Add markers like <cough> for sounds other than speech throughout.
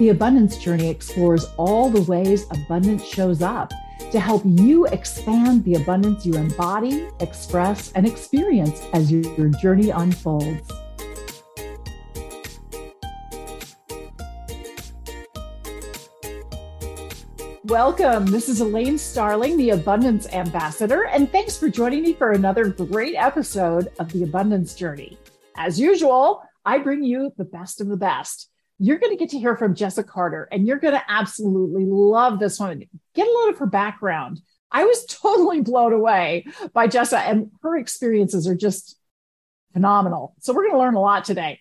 The Abundance Journey explores all the ways abundance shows up to help you expand the abundance you embody, express, and experience as your journey unfolds. Welcome. This is Elaine Starling, the Abundance Ambassador, and thanks for joining me for another great episode of the Abundance Journey. As usual, I bring you the best of the best. You're going to get to hear from Jessica Carter, and you're going to absolutely love this one. Get a load of her background. I was <laughs> totally blown away by Jessa, and her experiences are just phenomenal. So, we're going to learn a lot today.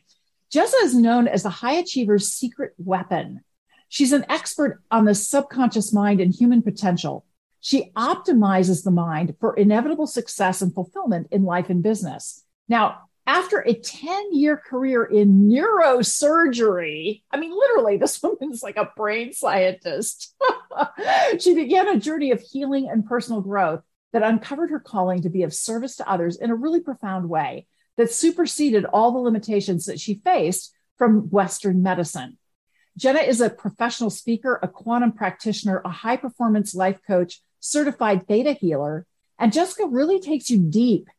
Jessa is known as the high achiever's secret weapon. She's an expert on the subconscious mind and human potential. She optimizes the mind for inevitable success and fulfillment in life and business. Now, after a 10 year career in neurosurgery, I mean, literally, this <laughs> woman's like a brain scientist. <laughs> she began a journey of healing and personal growth that uncovered her calling to be of service to others in a really profound way that superseded all the limitations that she faced from Western medicine. Jenna is a professional speaker, a quantum practitioner, a high performance life coach, certified ThetaHealer. And Jessica really takes you deep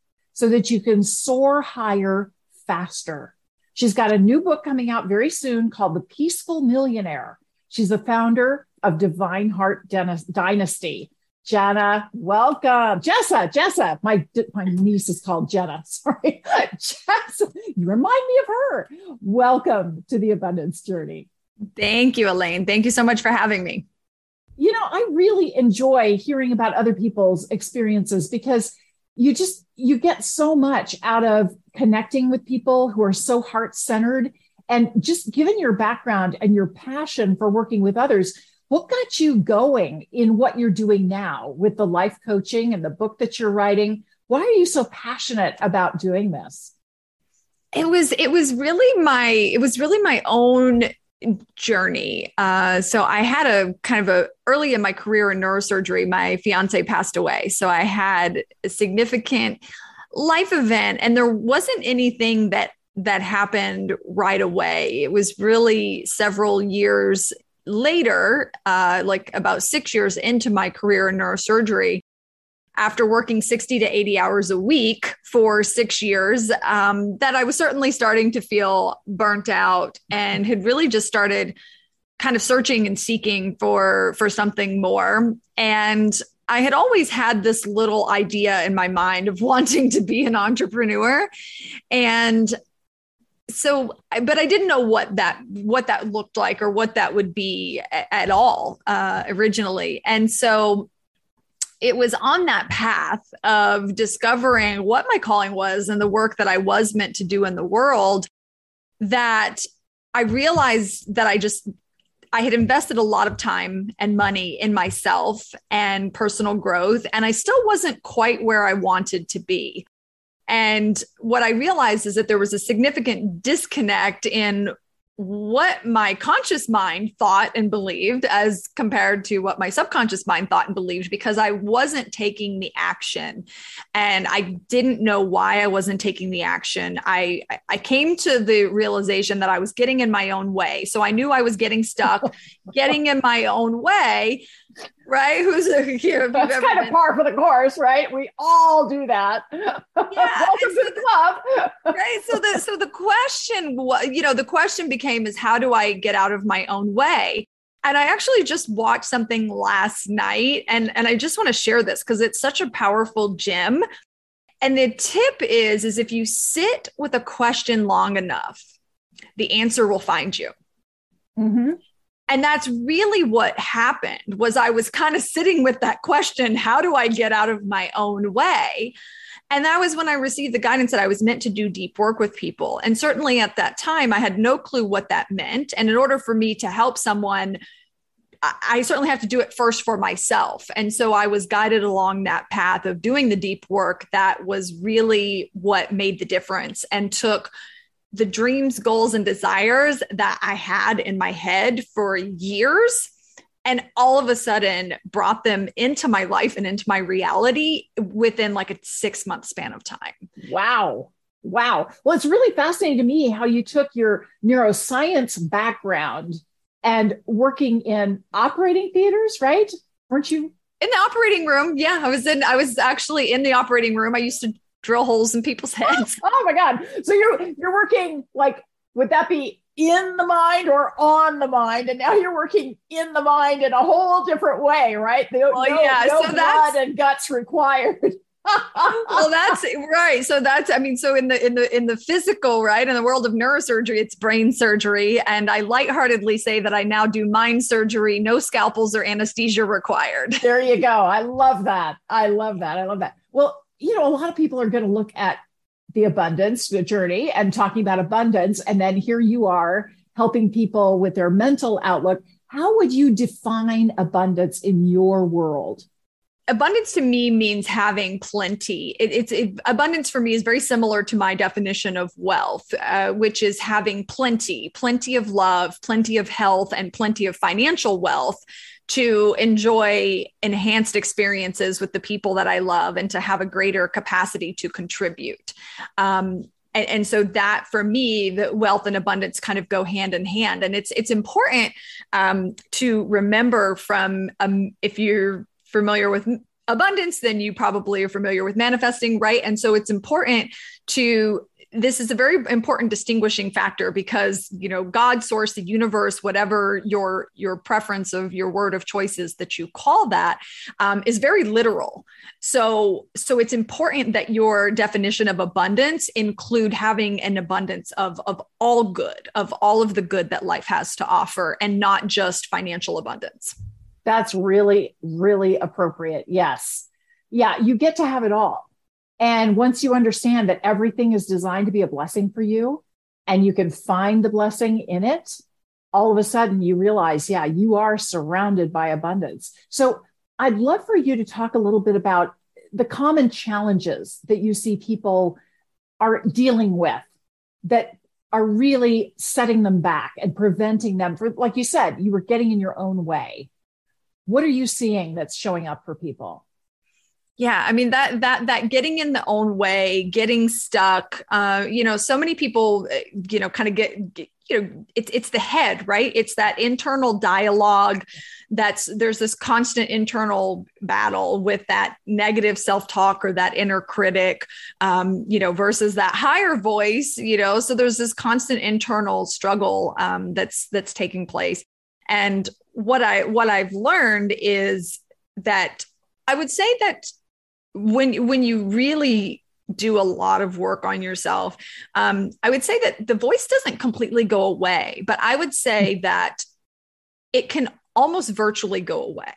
so that you can soar higher faster. She's got a new book coming out very soon called The Peaceful Millionaire. She's the founder of Divine Heart Dynasty. Jenna, welcome. Jessa, Jessa, my, my niece is called Jenna. <laughs> Sorry. Jessa, you remind me of her. Welcome to the abundance journey. Thank you, Elaine. Thank you so much for having me. You know, I really enjoy hearing about other people's experiences because you just you get so much out of connecting with people who are so heart-centered and just given your background and your passion for working with others what got you going in what you're doing now with the life coaching and the book that you're writing? Why are you so passionate about doing this? It was it was really my it was really my own journey. Uh, so I had a kind of a early in my career in neurosurgery, my fiance passed away. So I had a significant life event and there wasn't anything that that happened right away. It was really several years later, uh, like about six years into my career in neurosurgery, after working 60 to 80 hours a week for six years um, that I was certainly starting to feel burnt out and had really just started kind of searching and seeking for for something more. And I had always had this little idea in my mind of <laughs> wanting to be an entrepreneur. And so but i didn't know what that what that looked like or what that would be at all uh, originally. And so it was on that path of discovering what my calling was and the work that I was meant to do in the world that I realized that I just I had invested a lot of time and money in myself and personal growth and I still wasn't quite where I wanted to be. And what I realized is that there was a significant disconnect in what my conscious mind thought and believed as compared to what my subconscious mind thought and believed because I wasn't taking the action and I didn't know why I wasn't taking the action. I I came to the realization that I was getting in my own way. So I knew I was getting stuck, <laughs> getting in my own way right? Who's know, that's kind been... of par for the course, right? We all do that. <laughs> Yeah, Welcome to the club, <laughs> right? So the so the question, you know, the question became is how do I get out of my own way? And I actually just watched something last night, and and I just want to share this because it's such a powerful gem. And the tip is is if you sit with a question long enough, the answer will find you. Mm-hmm and that's really what happened was i was kind of sitting with that question how do i get out of my own way? And that was when i received the guidance that i was meant to do deep work with people. And certainly at that time i had no clue what that meant. And in order for me to help someone I certainly have to do it first for myself. And so I was guided along that path of doing the deep work that was really what made the difference and took the dreams, goals, and desires that I had in my head for years. And all of a sudden brought them into my life and into my reality within like a six month span of time. Wow. Wow. Well, it's really fascinating to me how you took your neuroscience background and working in operating theaters, right? Weren't you in the operating room? Yeah, I was in. I was actually in the operating room. I used to drill holes in people's <laughs> oh heads. oh my god! So you're you're working like would that be in the mind or on the mind? And now you're working in the mind in a whole different way right? Well, yeah no so blood and guts required. <laughs> Well that's right. So that's i mean so in the in the in the physical right in the world of neurosurgery it's brain surgery. And i lightheartedly say that i now do mind surgery no scalpels or anesthesia required. There you go. I love that. I love that. I love that. Well you know a lot of people are going to look at the abundance the journey and talking about abundance and then here you are helping people with their mental outlook. How would you define abundance in your world? Abundance to me means having plenty. It, it's it, abundance for me is very similar to my definition of wealth, uh, which is having plenty, plenty of love, plenty of health, and plenty of financial wealth to enjoy enhanced experiences with the people that I love and to have a greater capacity to contribute. Um, and, and, so that for me the wealth and abundance kind of go hand in hand and it's it's important um, to remember from um, if you're familiar with abundance, then you probably are familiar with manifesting, right? And so it's important to this is a very important distinguishing factor because you know god source the universe whatever your your preference of your word of choices that you call that um, is very literal so so it's important that your definition of abundance include having an abundance of of all good of all of the good that life has to offer and not just financial abundance that's really, really appropriate. Yes. Yeah, you get to have it all. And once you understand that everything is designed to be a blessing for you and you can find the blessing in it, all of a sudden you realize, yeah, you are surrounded by abundance. So I'd love for you to talk a little bit about the common challenges that you see people are dealing with that are really setting them back and preventing them for like you said you were getting in your own way what are you seeing that's showing up for people? Yeah, I mean that that that getting in the own way, getting stuck. Uh, you know, so many people, uh, you know, kind of get, get you know, it's it's the head, right? It's that internal dialogue. That's there's this constant internal battle with that negative self talk or that inner critic, um, you know, versus that higher voice. You know, so there's this constant internal struggle um, that's that's taking place. And what I what I've learned is that I would say that when when you really do a lot of work on yourself, um, I would say that the voice doesn't completely go away, but I would say mm-hmm. that it can almost virtually go away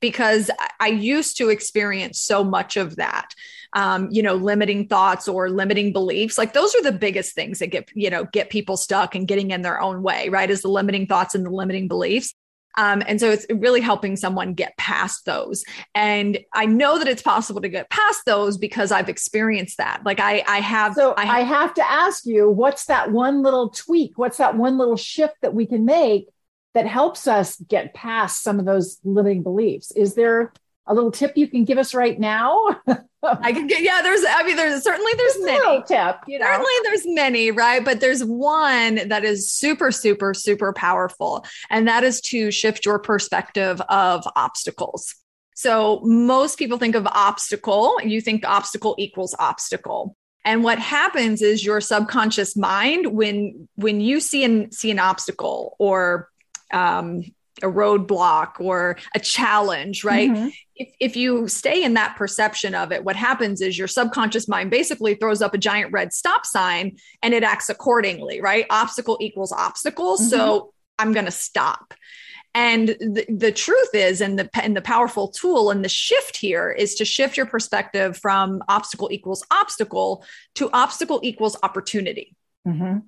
because I used to experience so much of that um, you know, limiting thoughts or limiting beliefs. Like those are the biggest things that get, you know, get people stuck and getting in their own way, right? Is the limiting thoughts and the limiting beliefs. Um, and so it's really helping someone get past those. And I know that it's possible to get past those because I've experienced that. Like I, I have. So I have, I have to ask you, what's that one little tweak? What's that one little shift that we can make that helps us get past some of those limiting beliefs? Is there a little tip you can give us right now? I can get, yeah, there's, I mean, there's certainly there's Just many. tip, you know. Certainly there's many, right? But there's one that is super, super, super powerful. And that is to shift your perspective of obstacles. So most people think of obstacle, you think obstacle equals obstacle. And what happens is your subconscious mind, when when you see an see an obstacle or um, a roadblock or a challenge, right? Mm-hmm. If, if you stay in that perception of it, what happens is your subconscious mind basically throws up a giant red stop sign and it acts accordingly, right? Obstacle equals obstacle. Mm-hmm. So I'm going to stop. And the, the truth is, and the and the powerful tool and the shift here is to shift your perspective from obstacle equals obstacle to obstacle equals opportunity. Mm-hmm.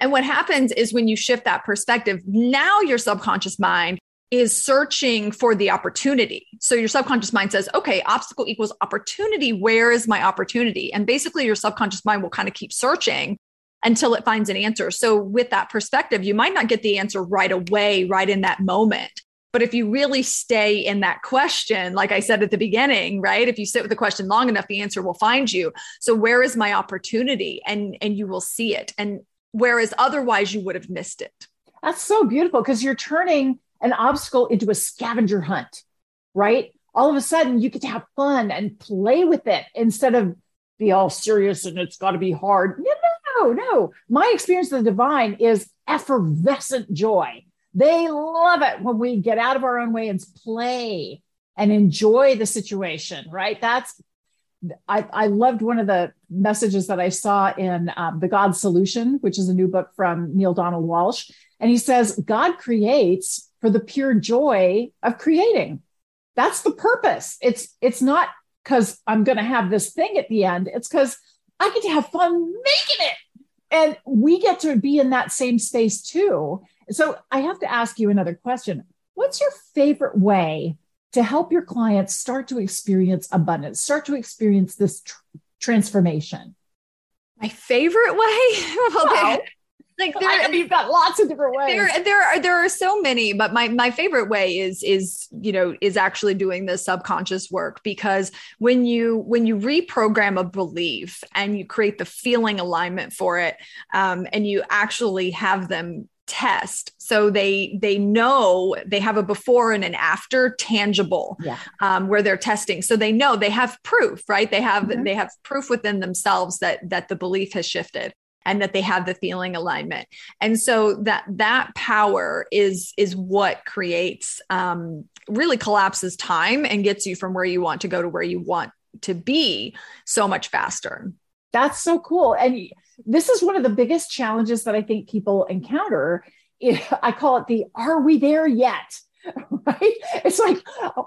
And what happens is when you shift that perspective, now your subconscious mind is searching for the opportunity. So your subconscious mind says, okay, obstacle equals opportunity. Where is my opportunity? And basically, your subconscious mind will kind of keep searching until it finds an answer. So, with that perspective, you might not get the answer right away, right in that moment. But if you really stay in that question, like I said at the beginning, right? If you sit with the question long enough, the answer will find you. So where is my opportunity? And and you will see it. And whereas otherwise you would have missed it. That's so beautiful because you're turning an obstacle into a scavenger hunt, right? All of a sudden, you get to have fun and play with it instead of be all serious and it's got to be hard. No, no, no. My experience of the divine is effervescent joy. They love it when we get out of our own way and play and enjoy the situation, right? That's I, I loved one of the messages that I saw in um, The God Solution, which is a new book from Neale Donald Walsch. And he says, God creates for the pure joy of creating. That's the purpose. It's, it's not because I'm going to have this thing at the end. It's because I get to have fun making it. And we get to be in that same space too. So I have to ask you another question. What's your favorite way to help your clients start to experience abundance, start to experience this tr- transformation? My favorite way? <laughs> well, well like there, I mean, you've got lots of different ways. There, there are there are so many, but my my favorite way is is you know is actually doing the subconscious work because when you when you reprogram a belief and you create the feeling alignment for it, um, and you actually have them test. So they they know they have a before and an after tangible yeah. um, where they're testing. So they know they have proof right? They have mm-hmm. they have proof within themselves that that the belief has shifted and that they have the feeling alignment. And so that that power is is what creates um, really collapses time and gets you from where you want to go to where you want to be so much faster. That's so cool. And this is one of the biggest challenges that I think people encounter. I call it the are we there yet? <laughs> Right? It's like,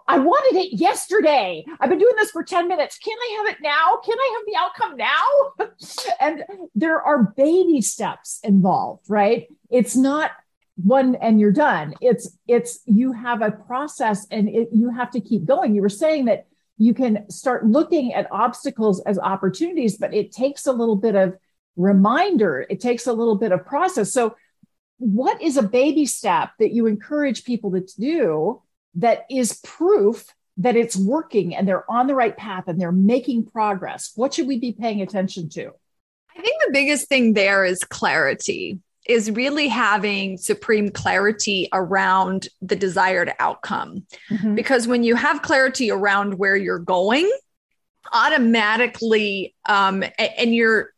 I wanted it yesterday. I've been doing this for 10 minutes. Can I have it now? Can I have the outcome now? <laughs> and there are baby steps involved, right? It's not one and you're done. It's it's you have a process and it, you have to keep going. You were saying that you can start looking at obstacles as opportunities, but it takes a little bit of reminder. It takes a little bit of process. So, what is a baby step that you encourage people to do that is proof that it's working and they're on the right path and they're making progress? What should we be paying attention to? I think the biggest thing there is clarity, is really having supreme clarity around the desired outcome. Mm-hmm. Because when you have clarity around where you're going, automatically um, and you're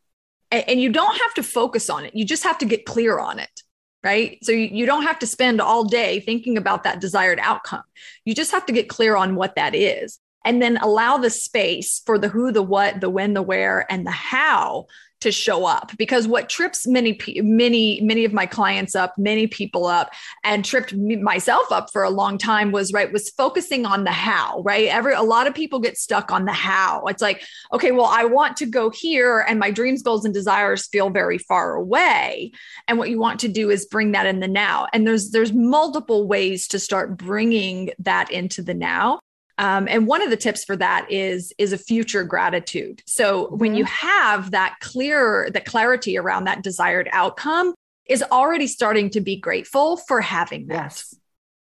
and you don't have to focus on it. You just have to get clear on it. Right. So you, don't have to spend all day thinking about that desired outcome. You just have to get clear on what that is and then allow the space for the who, the what, the when, the where, and the how to show up because what trips many many many of my clients up many people up and tripped myself up for a long time was right was focusing on the how right? Every a lot of people get stuck on the how. It's like okay well i want to go here and my dreams goals and desires feel very far away. And what you want to do is bring that in the now. And there's there's multiple ways to start bringing that into the now um, and one of the tips for that is is a future gratitude. So mm-hmm. when you mm-hmm. have that clear, the clarity around that desired outcome is already starting to be grateful for having that. Yes.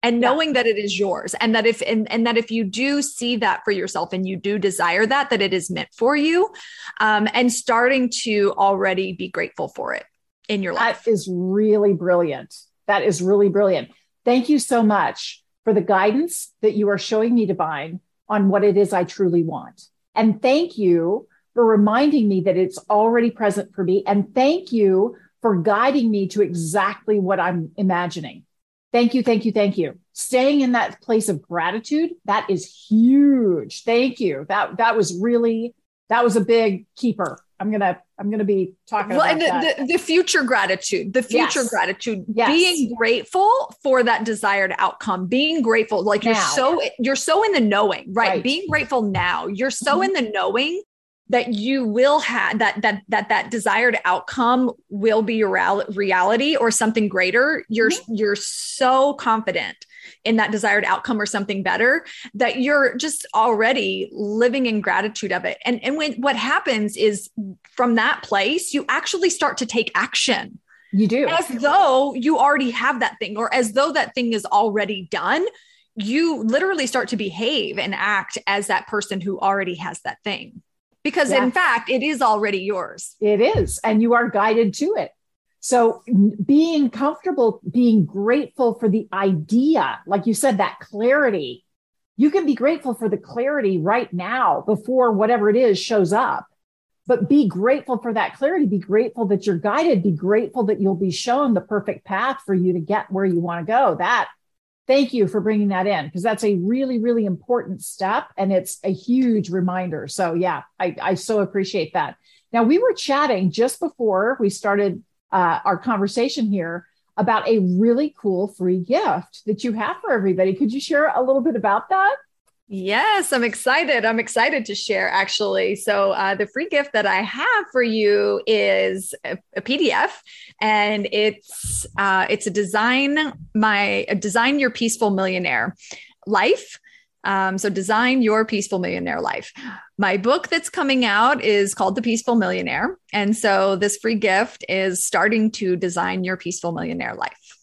And knowing yeah. that it is yours, and that if and, and that if you do see that for yourself, and you do desire that, that it is meant for you, um, and starting to already be grateful for it in your life. That is really brilliant. That is really brilliant. Thank you so much for the guidance that you are showing me, Divine, on what it is I truly want. And thank you for reminding me that it's already present for me. And thank you for guiding me to exactly what I'm imagining. Thank you, thank you, thank you. Staying in that place of gratitude, that is huge. Thank you. That that was really that was a big keeper I'm gonna I'm gonna be talking well, about the, the, the, future gratitude, the future yes. gratitude, yes. being grateful for that desired outcome, being grateful, like now. you're so you're so in the knowing, right? right. Being grateful now, you're so mm-hmm. in the knowing that you will have that that that that desired outcome will be your reality or something greater. You're mm-hmm. you're so confident in that desired outcome or something better that you're just already living in gratitude of it and and when what happens is from that place you actually start to take action you do as though you already have that thing or as though that thing is already done you literally start to behave and act as that person who already has that thing because yeah. in fact it is already yours it is and you are guided to it So being comfortable, being grateful for the idea, like you said, that clarity, you can be grateful for the clarity right now before whatever it is shows up. But be grateful for that clarity. Be grateful that you're guided. Be grateful that you'll be shown the perfect path for you to get where you want to go. That, thank you for bringing that in because that's a really, really important step and it's a huge reminder. So, yeah, I, I so appreciate that. Now, we were chatting just before we started uh, our conversation here about a really cool free gift that you have for everybody. Could you share a little bit about that? Yes, I'm excited. I'm excited to share actually. So, uh, the free gift that I have for you is a, a PDF, and it's uh, it's a design my a design your peaceful millionaire life. Um, so, design your peaceful millionaire life. My book that's coming out is called The Peaceful Millionaire, and so this free gift is starting to design your peaceful millionaire life.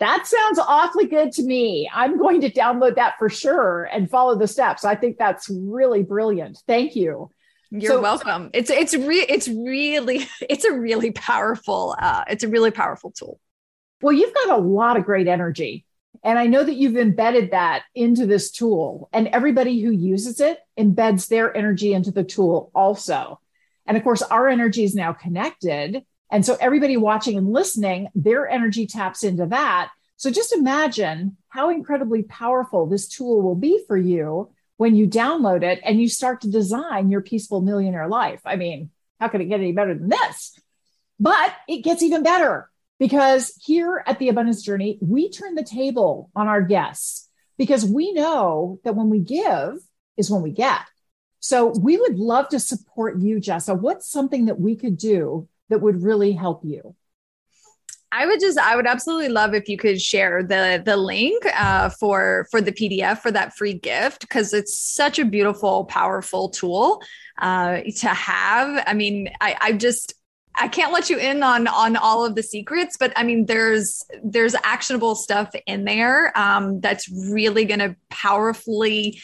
That sounds awfully good to me. I'm going to download that for sure and follow the steps. I think that's really brilliant. Thank you. You're so, welcome. It's it's re- it's really <laughs> it's a really powerful uh, it's a really powerful tool. Well, you've got a lot of great energy. And I know that you've embedded that into this tool, and everybody who uses it embeds their energy into the tool also. And of course, our energy is now connected. And so everybody watching and listening, their energy taps into that. So just imagine how incredibly powerful this tool will be for you when you download it and you start to design your peaceful millionaire life. I mean, how can it get any better than this? But it gets even better because here at the Abundance Journey, we turn the table on our guests because we know that when we give is when we get. So we would love to support you, Jessa. What's something that we could do that would really help you? I would just, I would absolutely love if you could share the the link uh, for for the PDF for that free gift because it's such a beautiful, powerful tool uh, to have. I mean, I, I just I can't let you in on on all of the secrets, but I mean, there's there's actionable stuff in there um, that's really going to powerfully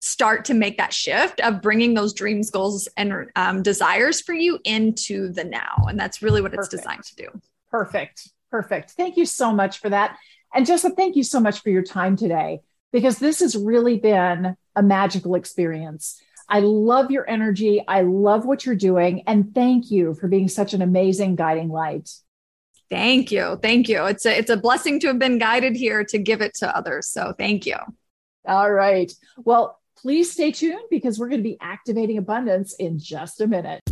start to make that shift of bringing those dreams, goals, and um, desires for you into the now. And that's really what Perfect. it's designed to do. Perfect. Perfect. Thank you so much for that. And Jessica, thank you so much for your time today because this has really been a magical experience. I love your energy. I love what you're doing. And thank you for being such an amazing guiding light. Thank you. Thank you. It's a, it's a blessing to have been guided here to give it to others. So thank you. All right. Well, Please stay tuned because we're going to be activating abundance in just a minute.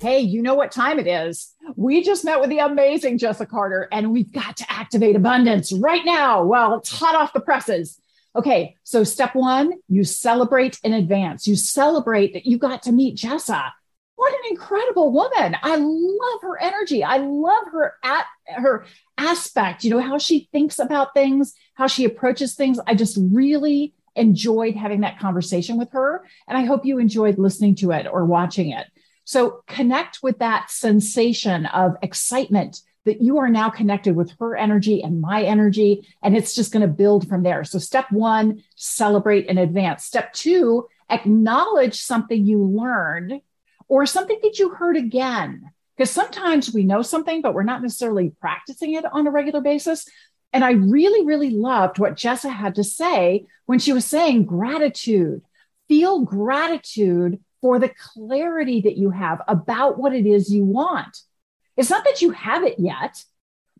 Hey, you know what time it is? We just met with the amazing Jessica Carter, and we've got to activate abundance right now. Well, it's hot off the presses. Okay, so step one, you celebrate in advance. You celebrate that you got to meet Jessa what an incredible woman. I love her energy. I love her at her aspect, you know, how she thinks about things, how she approaches things. I just really enjoyed having that conversation with her. And I hope you enjoyed listening to it or watching it. So connect with that sensation of excitement that you are now connected with her energy and my energy. And it's just going to build from there. So step one, celebrate in advance. Step two, acknowledge something you learned or something that you heard again. Because sometimes we know something, but we're not necessarily practicing it on a regular basis. And I really, really loved what Jessa had to say when she was saying gratitude. Feel gratitude for the clarity that you have about what it is you want. It's not that you have it yet,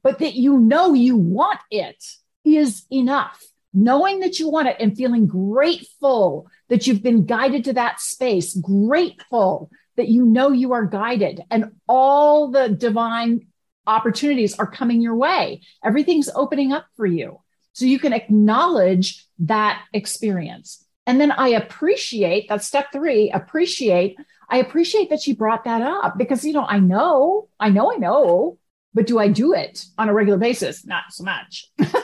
but that you know you want it is enough. Knowing that you want it and feeling grateful that you've been guided to that space, grateful that you know you are guided and all the divine opportunities are coming your way. Everything's opening up for you. So you can acknowledge that experience. And then I appreciate that step three appreciate. I appreciate that she brought that up because, you know, I know, I know, I know, but do I do it on a regular basis? Not so much. <laughs>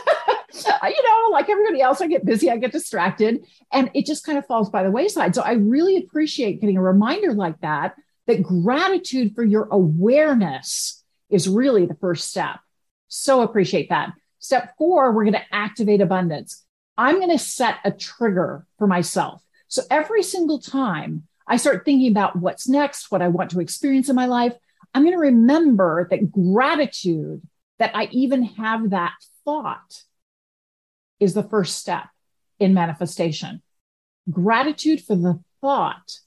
you know, like everybody else, I get busy, I get distracted, and it just kind of falls by the wayside. So I really appreciate getting a reminder like that, that gratitude for your awareness is really the first step. So appreciate that. Step four, we're going to activate abundance. I'm going to set a trigger for myself. So every single time I start thinking about what's next, what I want to experience in my life, I'm going to remember that gratitude, that I even have that thought, is the first step in manifestation. Gratitude for the thought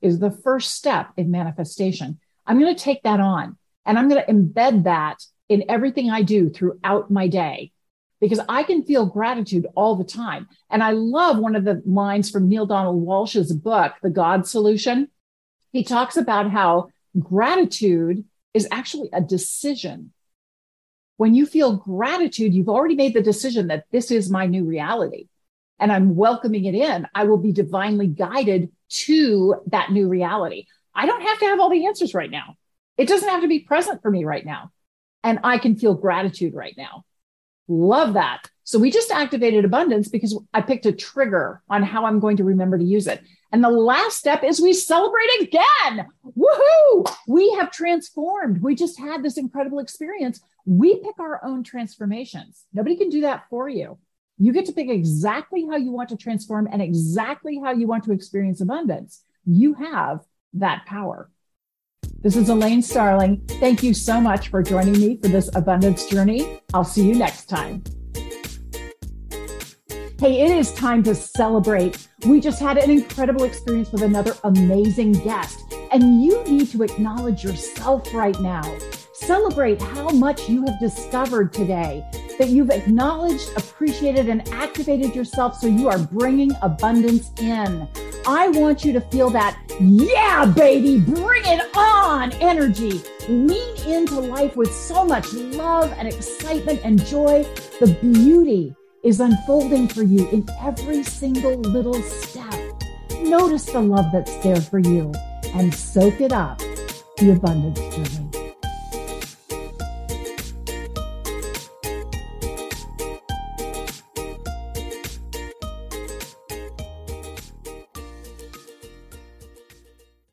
is the first step in manifestation. I'm going to take that on and I'm going to embed that in everything I do throughout my day because I can feel gratitude all the time. And I love one of the lines from Neale Donald Walsch's book, The God Solution. He talks about how gratitude is actually a decision. When you feel gratitude, you've already made the decision that this is my new reality and I'm welcoming it in. I will be divinely guided to that new reality. I don't have to have all the answers right now. It doesn't have to be present for me right now. And I can feel gratitude right now. Love that. So we just activated abundance because I picked a trigger on how I'm going to remember to use it. And the last step is we celebrate again. Woohoo! We have transformed. We just had this incredible experience. We pick our own transformations. Nobody can do that for you. You get to pick exactly how you want to transform and exactly how you want to experience abundance. You have that power. This is Elaine Starling. Thank you so much for joining me for this abundance journey. I'll see you next time. Hey, it is time to celebrate. We just had an incredible experience with another amazing guest, and you need to acknowledge yourself right now. Celebrate how much you have discovered today, that you've acknowledged, appreciated, and activated yourself so you are bringing abundance in. I want you to feel that, yeah, baby, bring it on energy. Lean into life with so much love and excitement and joy. The beauty is unfolding for you in every single little step. Notice the love that's there for you and soak it up, the abundance journey.